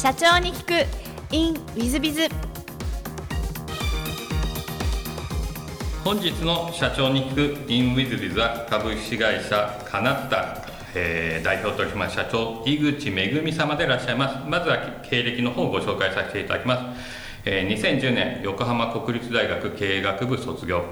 社長に聞く。in ウィズビズ。本日の社長に聞く in ウィズビズは株式会社かなった、えー、代表取締社長井口恵様でいらっしゃいます。まずは経歴の方をご紹介させていただきます。えー、2010年横浜国立大学経営学部卒業、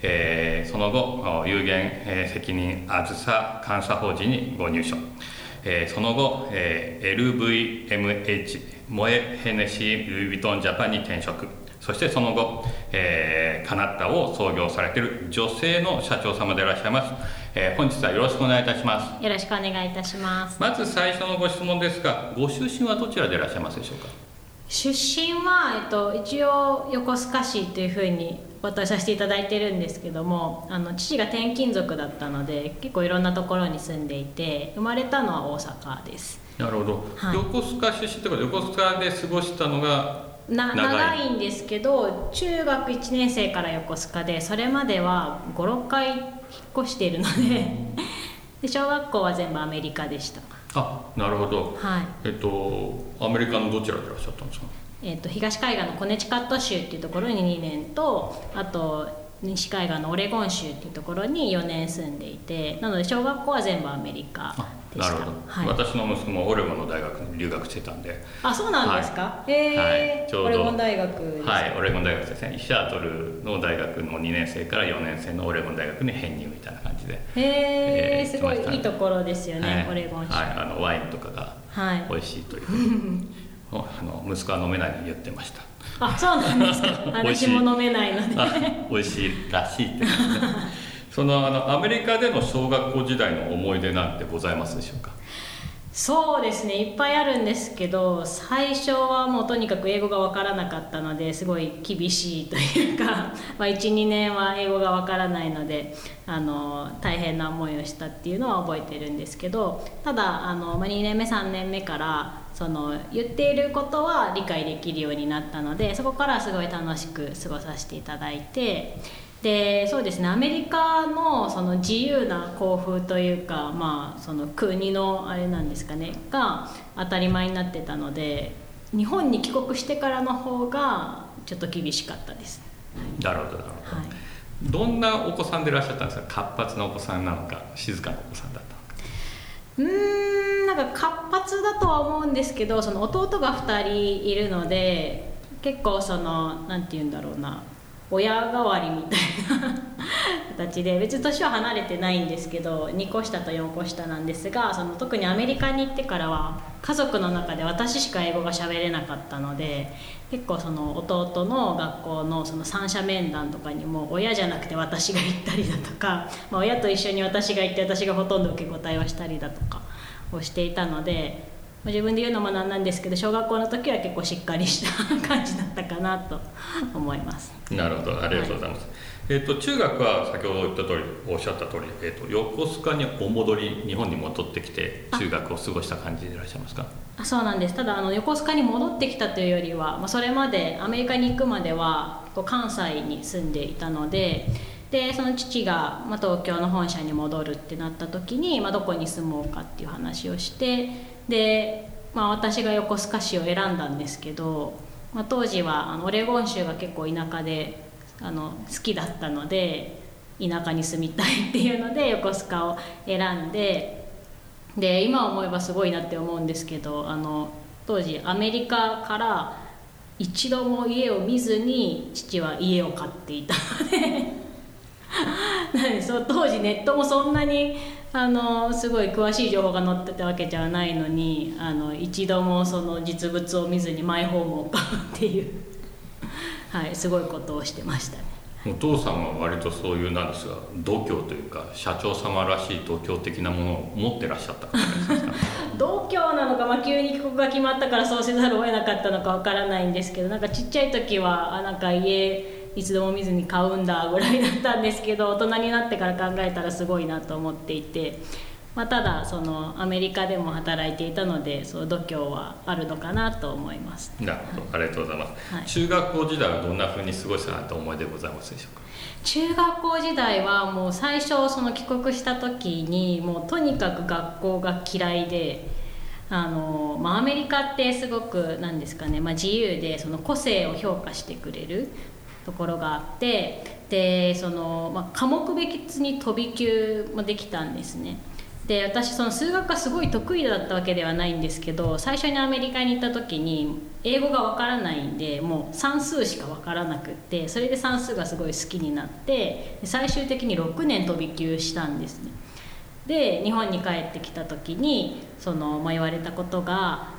えー、その後有限、責任あずさ監査法人にご入所、えー、その後、えー、LVMH モエヘネシー・ルイ・ヴィトン・ジャパンに転職。そしてその後、えー、カナッタを創業されている女性の社長様でいらっしゃいます、えー、本日はよろしくお願いいたします。よろしくお願いいたします。まず最初のご質問ですがご出身はどちらでいらっしゃいますでしょうか？出身は、えっと、一応横須賀市というふうにお渡しさせていただいてるんですけどもあの父が転勤族だったので結構いろんなところに住んでいて生まれたのは大阪です。なるほど、はい、横須賀出身ってこと横須賀で過ごしたのがな長い？んですけど中学1年生から横須賀でそれまでは56回引っ越しているのでで小学校は全部アメリカでした。あなるほど、はい。えっとアメリカのどちらでいらっしゃったんですか、えっと、東海岸のコネチカット州っていうところに2年とあと西海岸のオレゴン州っていうところに4年住んでいてなので小学校は全部アメリカなるほど、はい、私の息子もオレゴンの大学に留学してたんで。あそうなんですか、はい、えー、はい、ちょうどオレゴン大学はい。オレゴン大学ですね。シアトルの大学の2年生から4年生のオレゴン大学に編入みたいな感じで。へえー、すごいいいところですよね、オレゴン州。はい。あのワインとかが美味しいという。ふうに、あの息子は飲めないように言ってました。あそうなんですか。私も飲めないので。美味しいらしいって。そのあのアメリカでの小学校時代の思い出なんてございますでしょうか？そうですねいっぱいあるんですけど最初はもうとにかく英語が分からなかったのですごい厳しいというか、まあ、12年は英語が分からないのであの大変な思いをしたっていうのは覚えてるんですけどただあの、まあ、2年目3年目からその言っていることは理解できるようになったのでそこからすごい楽しく過ごさせていただいて。でそうですね。アメリカのその自由な校風というか、まあ、その国のあれなんですかね。が当たり前になってたので日本に帰国してからの方がちょっと厳しかったです。なるほどなるほど、はい、どんなお子さんでいらっしゃったんですか？活発なお子さんなのか静かなお子さんだったのか。うんなんか活発だとは思うんですけどその弟が2人いるので結構その何て言うんだろうな親代わりみたいな形で別に年は離れてないんですけど2個下と4個下なんですがその特にアメリカに行ってからは家族の中で私しか英語が喋れなかったので結構その弟の学校のその三者面談とかにも親じゃなくて私が行ったりだとか、まあ、親と一緒に私が行って私がほとんど受け答えをしたりだとかをしていたので自分で言うのもなんなんですけど小学校の時は結構しっかりした感じだったかなと思います。なるほどありがとうございます、はい、えーと、中学は先ほど言った通りおっしゃった通り、えーと、横須賀にお戻り日本に戻ってきて中学を過ごした感じでいらっしゃいますか？あそうなんです。ただあの横須賀に戻ってきたというよりは、まあ、それまでアメリカに行くまでは関西に住んでいたのででその父が、まあ、東京の本社に戻るってなった時に、まあ、どこに住もうかっていう話をしてで、まあ、私が横須賀市を選んだんですけど、まあ、当時はあのオレゴン州が結構田舎であの好きだったので田舎に住みたいっていうので横須賀を選んでで今思えばすごいなって思うんですけどあの当時アメリカから一度も家を見ずに父は家を買っていたので そう当時ネットもそんなにあのすごい詳しい情報が載ってたわけじゃないのにあの一度もその実物を見ずにマイホームを買うっていう、はい、すごいことをしてましたね。お父さんは割とそういうなんですが度胸というか社長様らしい度胸的なものを持ってらっしゃった方ですか？度胸なのか、まあ、急に帰国が決まったからそうせざるを得なかったのかわからないんですけどなんかちっちゃい時はあなんか家一度も見ずに買うんだぐらいだったんですけど大人になってから考えたらすごいなと思っていて、まあ、ただそのアメリカでも働いていたのでその度胸はあるのかなと思います。なるほど、ありがとうございます、はい、中学校時代はどんなふうに過ごしたなと思いでございますでしょうか？中学校時代はもう最初その帰国した時にもうとにかく学校が嫌いであの、まあ、アメリカってすごくなんですかね、まあ、自由でその個性を評価してくれるところがあってでその、まあ、科目別に飛び級もできたんですね。で私その数学がすごい得意だったわけではないんですけど最初にアメリカに行った時に英語がわからないんでもう算数しかわからなくってそれで算数がすごい好きになって最終的に6年飛び級したんですねで日本に帰ってきた時にその、まあ、言われたことが、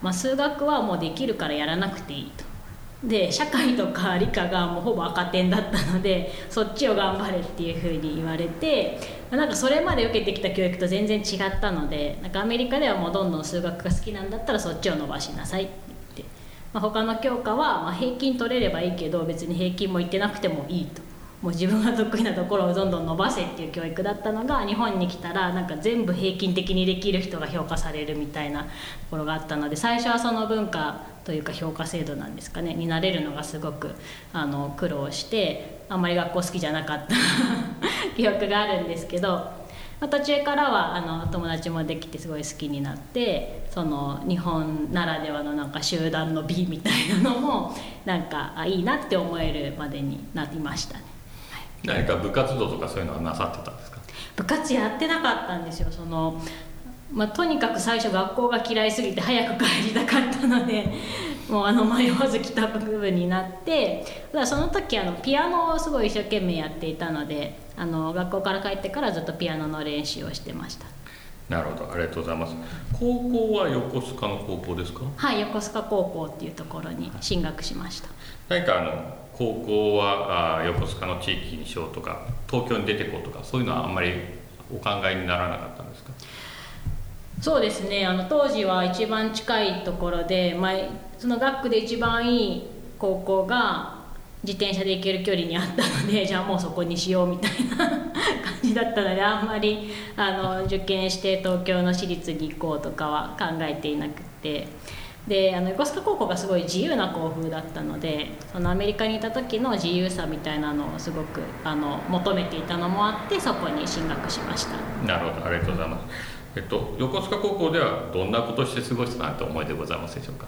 まあ、数学はもうできるからやらなくていいとで社会とか理科がもうほぼ赤点だったのでそっちを頑張れっていうふうに言われてなんかそれまで受けてきた教育と全然違ったのでなんかアメリカではもうどんどん数学が好きなんだったらそっちを伸ばしなさいって言って、まあ、他の教科はま平均取れればいいけど別に平均もいってなくてもいいと。もう自分が得意なところをどんどん伸ばせっていう教育だったのが日本に来たらなんか全部平均的にできる人が評価されるみたいなところがあったので最初はその文化というか評価制度なんですかねになれるのがすごくあの苦労してあんまり学校好きじゃなかった 記憶があるんですけど、途中からはあの友達もできてすごい好きになってその日本ならではのなんか集団の美みたいなのもなんかあいいなって思えるまでになりましたね。何か部活動とかそういうのはなさってたんですか？部活やってなかったんですよ。そのまあ、とにかく最初学校が嫌いすぎて早く帰りたかったので もうあの迷わず帰宅部になってただその時あのピアノをすごい一生懸命やっていたのであの学校から帰ってからずっとピアノの練習をしてました。なるほど。ありがとうございます。高校は横須賀の高校ですか？はい横須賀高校っていうところに進学しました。何かあの高校はあ横須賀の地域にしようとか東京に出てこうとかそういうのはあんまりお考えにならなかったんですか？そうですねあの当時は一番近いところで、まあ、その学区で一番いい高校が自転車で行ける距離にあったので じゃあもうそこにしようみたいな感じだったのであんまりあの受験して東京の私立に行こうとかは考えていなくて。であの横須賀高校がすごい自由な校風だったのでそのアメリカにいた時の自由さみたいなのをすごくあの求めていたのもあってそこに進学しました。なるほど。ありがとうございます。えっと、横須賀高校ではどんなことして過ごしたなと思いでございますでしょうか？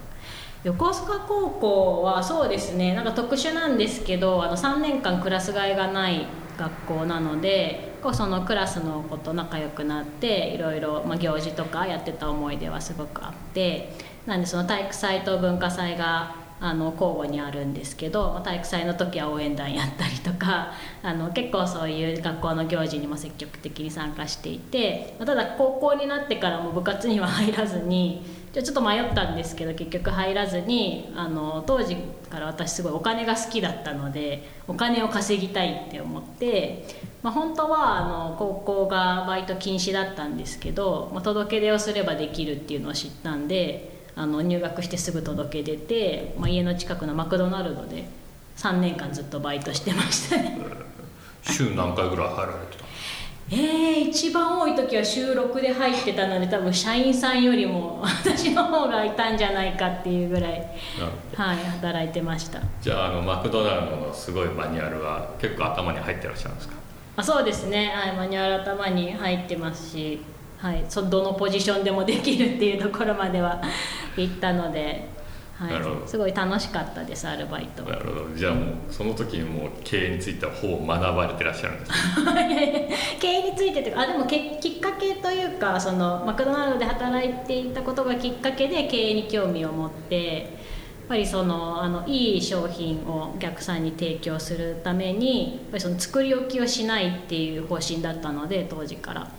横須賀高校はそうですね。なんか特殊なんですけどあの3年間クラス替えがない学校なのでこうそのクラスの子と仲良くなっていろいろ、まあ、行事とかやってた思い出はすごくあってなんでその体育祭と文化祭があの交互にあるんですけど体育祭の時は応援団やったりとか あの結構そういう学校の行事にも積極的に参加していてただ高校になってからも部活には入らずにじゃちょっと迷ったんですけど結局入らずにあの当時から私すごいお金が好きだったのでお金を稼ぎたいって思って、まあ、本当はあの高校がバイト禁止だったんですけど、まあ、届け出をすればできるっていうのを知ったんで。あの入学してすぐ届け出て、まあ、家の近くのマクドナルドで3年間ずっとバイトしてましたね週何回ぐらい入られてたえー、一番多い時は週6で入ってたので多分社員さんよりも 私の方がいたんじゃないかっていうぐらい、はい、働いてました。じゃああのマクドナルドのすごいマニュアルは結構頭に入ってらっしゃるんですか？あそうですね、はい、マニュアル頭に入ってますしはい、そどのポジションでもできるっていうところまでは行ったので、はい、すごい楽しかったですアルバイト。なるほど。じゃあもうその時にもう経営についてはほぼ学ばれてらっしゃるんです 経営についてというかあでもけきっかけというかそのマクドナルドで働いていたことがきっかけで経営に興味を持ってやっぱりそのあのいい商品をお客さんに提供するためにやっぱりその作り置きをしないっていう方針だったので当時から。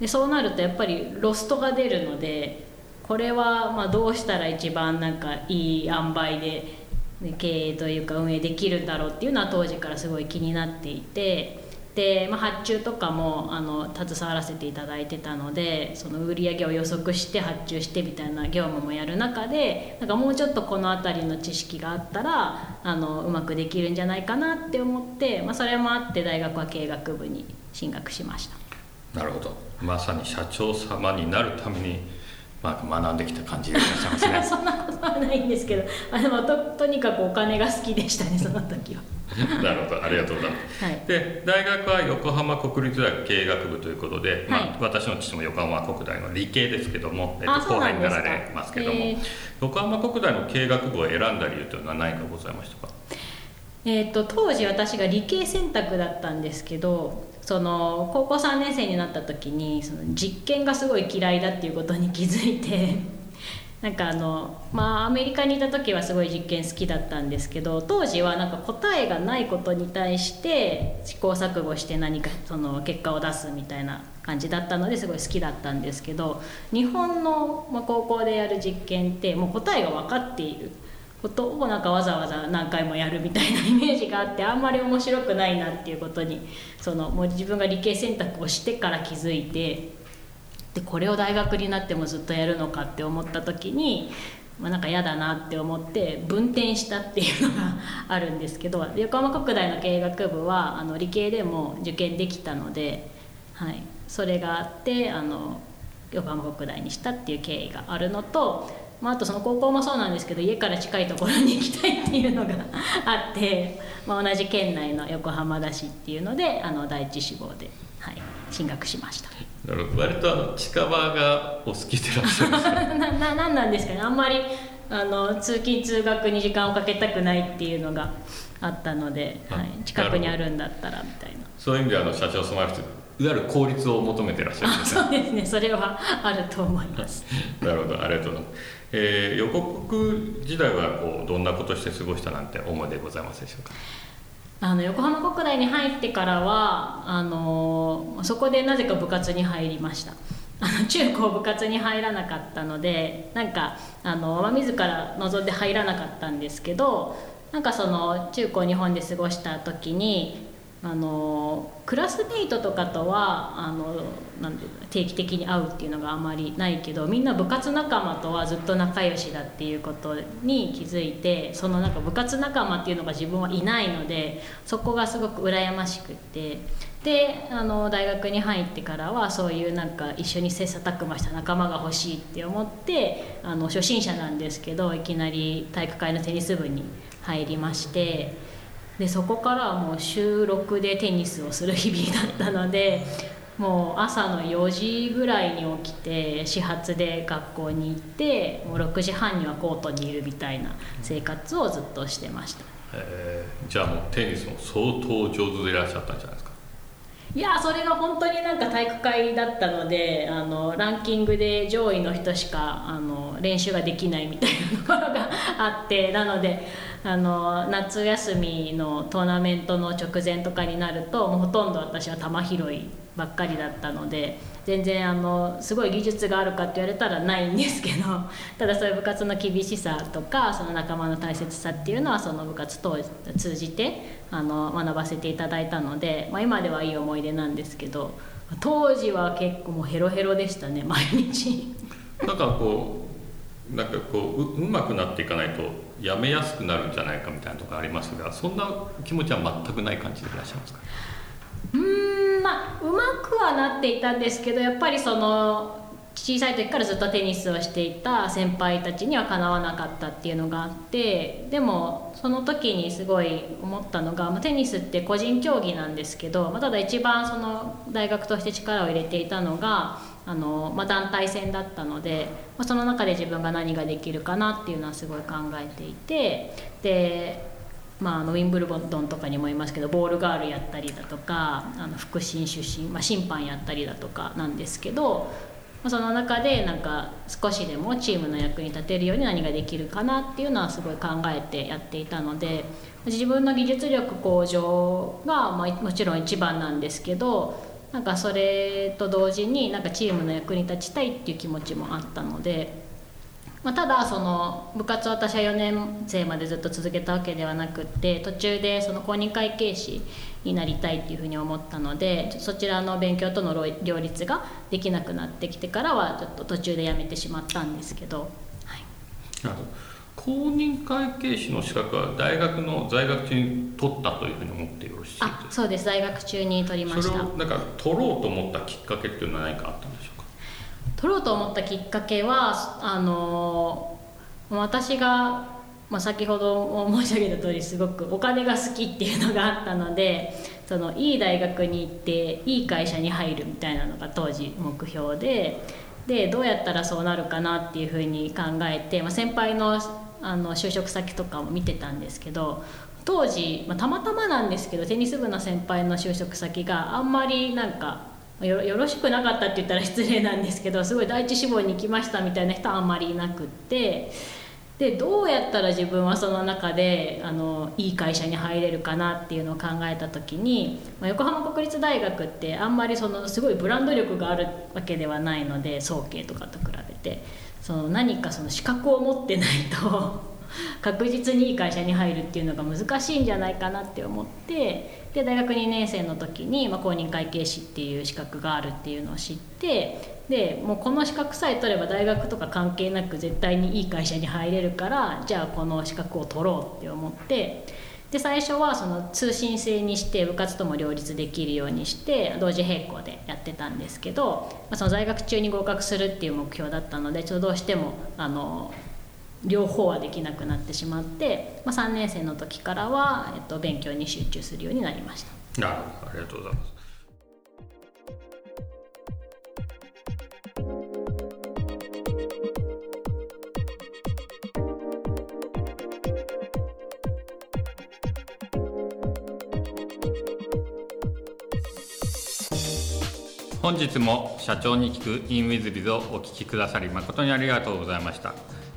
でそうなるとやっぱりロストが出るのでこれはまあどうしたら一番なんかいい塩梅で経営というか運営できるんだろうっていうのは当時からすごい気になっていてで、まあ、発注とかもあの携わらせていただいてたのでその売り上げを予測して発注してみたいな業務もやる中でなんかもうちょっとこの辺りの知識があったらあのうまくできるんじゃないかなって思って、まあ、それもあって大学は経営学部に進学しました。なるほどまさに社長様になるためにまあ、学んできた感じしますね。そんなことはないんですけどあでもととにかくお金が好きでしたねその時は。なるほど。ありがとうございます、はい。で大学は横浜国立大学経営学部ということで、まはい。あ、私の父も横浜国大の理系ですけども、えっと後輩にななんですか。られますけども、へー。横浜国大の経営学部を選んだ理由というのは何かございましたか？えー、と当時私が理系選択だったんですけどその高校3年生になった時にその実験がすごい嫌いだっていうことに気づいて なんかあのまあアメリカにいた時はすごい実験好きだったんですけど当時はなんか答えがないことに対して試行錯誤して何かその結果を出すみたいな感じだったのですごい好きだったんですけど日本のま高校でやる実験ってもう答えが分かっている。ことをなんかわざわざ何回もやるみたいなイメージがあってあんまり面白くないなっていうことにそのもう自分が理系選択をしてから気づいてでこれを大学になってもずっとやるのかって思った時に、まあ、なんか嫌だなって思って分転したっていうのがあるんですけど横浜国大の経営学部はあの理系でも受験できたので、はい、それがあってあの横浜国大にしたっていう経緯があるのと。まあ、あとその高校もそうなんですけど家から近いところに行きたいっていうのが あって、まあ、同じ県内の横浜だしっていうのであの第一志望で、はい、進学しました。なるほど。割とあの近場がお好きでいらっしゃるんですか？なななんなんですかね。あんまりあの通勤通学に時間をかけたくないっていうのがあったので、あはい、近くにあるんだったらみたいな。そういう意味であの社長様は人いわゆる効率を求めてらっしゃるんですねそうですねそれはあると思いますなるほど。ありがとうございます、えー、横国時代はこうどんなことして過ごしたなんて思いでございますでしょうか？あの横浜国大に入ってからはあのそこでなぜか部活に入りました。あの中高部活に入らなかったのでなんかあの、ま、自ら望んで入らなかったんですけどなんかその中高日本で過ごした時にあのクラスメイトとかとはあのなんて定期的に会うっていうのがあまりないけどみんな部活仲間とはずっと仲良しだっていうことに気づいてそのなんか部活仲間っていうのが自分はいないのでそこがすごく羨ましくってであの大学に入ってからはそういうなんか一緒に切磋琢磨した仲間が欲しいって思ってあの初心者なんですけどいきなり体育会のテニス部に入りまして。でそこからはもう収録でテニスをする日々だったのでもう朝の4時ぐらいに起きて始発で学校に行ってもう6時半にはコートにいるみたいな生活をずっとしてました。えー。じゃあもうテニスも相当上手でいらっしゃったんじゃないですか？いやそれが本当になんか体育会だったのであのランキングで上位の人しかあの練習ができないみたいなところがあってなのであの夏休みのトーナメントの直前とかになるともうほとんど私は球拾いばっかりだったので全然あのすごい技術があるかって言われたらないんですけど ただそういう部活の厳しさとかその仲間の大切さっていうのはその部活と通じてあの学ばせていただいたので、まあ、今ではいい思い出なんですけど当時は結構もうヘロヘロでしたね 毎日。なんかこうなんかこうううまくなっていかないとやめやすくなるんじゃないかみたいなところありますがそんな気持ちは全くない感じでいらっしゃいますか？うーんまあうまくはなっていたんですけどやっぱりその小さい時からずっとテニスをしていた先輩たちにはかなわなかったっていうのがあってでもその時にすごい思ったのがまあテニスって個人競技なんですけど、まあ、ただ一番その大学として力を入れていたのがあの、まあ、団体戦だったので、まあ、その中で自分が何ができるかなっていうのはすごい考えていてでまあ、あのウィンブルドンとかにもいますけどボールガールやったりだとかあの福審出身、まあ、審判やったりだとかなんですけど、まあ、その中でなんか少しでもチームの役に立てるように何ができるかなっていうのはすごい考えてやっていたので自分の技術力向上が、ま、もちろん一番なんですけどなんかそれと同時になんかチームの役に立ちたいっていう気持ちもあったので。まあ、ただその部活を私は4年生までずっと続けたわけではなくって途中でその公認会計士になりたいっていうふうに思ったのでそちらの勉強との両立ができなくなってきてからはちょっと途中でやめてしまったんですけど、はい、公認会計士の資格は大学の在学中に取ったというふうに思ってよろしいですか？あそうです。大学中に取りました。それをなんか取ろうと思ったきっかけっていうのは何かあったんでしょう？か取ろうと思ったきっかけはあの私が、まあ、先ほど申し上げた通りすごくお金が好きっていうのがあったのでそのいい大学に行っていい会社に入るみたいなのが当時目標ででどうやったらそうなるかなっていうふうに考えて、まあ、先輩のあの就職先とかも見てたんですけど当時、まあ、たまたまなんですけどテニス部の先輩の就職先があんまりなんかよよろしくなかったって言ったら失礼なんですけどすごい第一志望に行きましたみたいな人はあんまりいなくって。でどうやったら自分はその中であのいい会社に入れるかなっていうのを考えた時に、まあ、横浜国立大学ってあんまりそのすごいブランド力があるわけではないので早慶とかと比べて。その何かその資格を持ってないと確実にいい会社に入るっていうのが難しいんじゃないかなって思ってで大学2年生の時に、まあ、公認会計士っていう資格があるっていうのを知ってでもうこの資格さえ取れば大学とか関係なく絶対にいい会社に入れるからじゃあこの資格を取ろうって思ってで最初はその通信制にして部活とも両立できるようにして同時並行でやってたんですけど、まあ、その在学中に合格するっていう目標だったのでちょっとどうしてもあの両方はできなくなってしまって、まあ、3年生の時からは、えっと、勉強に集中するようになりましたなるほどありがとうございます本日も社長に聞く in WithBiz をお聞きくださり誠にありがとうございました。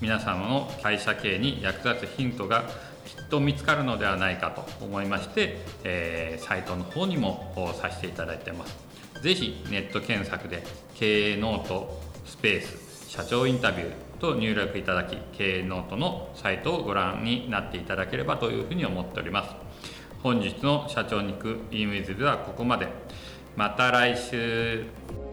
皆様の会社経営に役立つヒントがきっと見つかるのではないかと思いまして、えー、サイトの方にもさせていただいてます。ぜひネット検索で経営ノートスペース社長インタビューと入力いただき経営ノートのサイトをご覧になっていただければというふうに思っております。本日の社長に行くインウィズではここまで。また来週。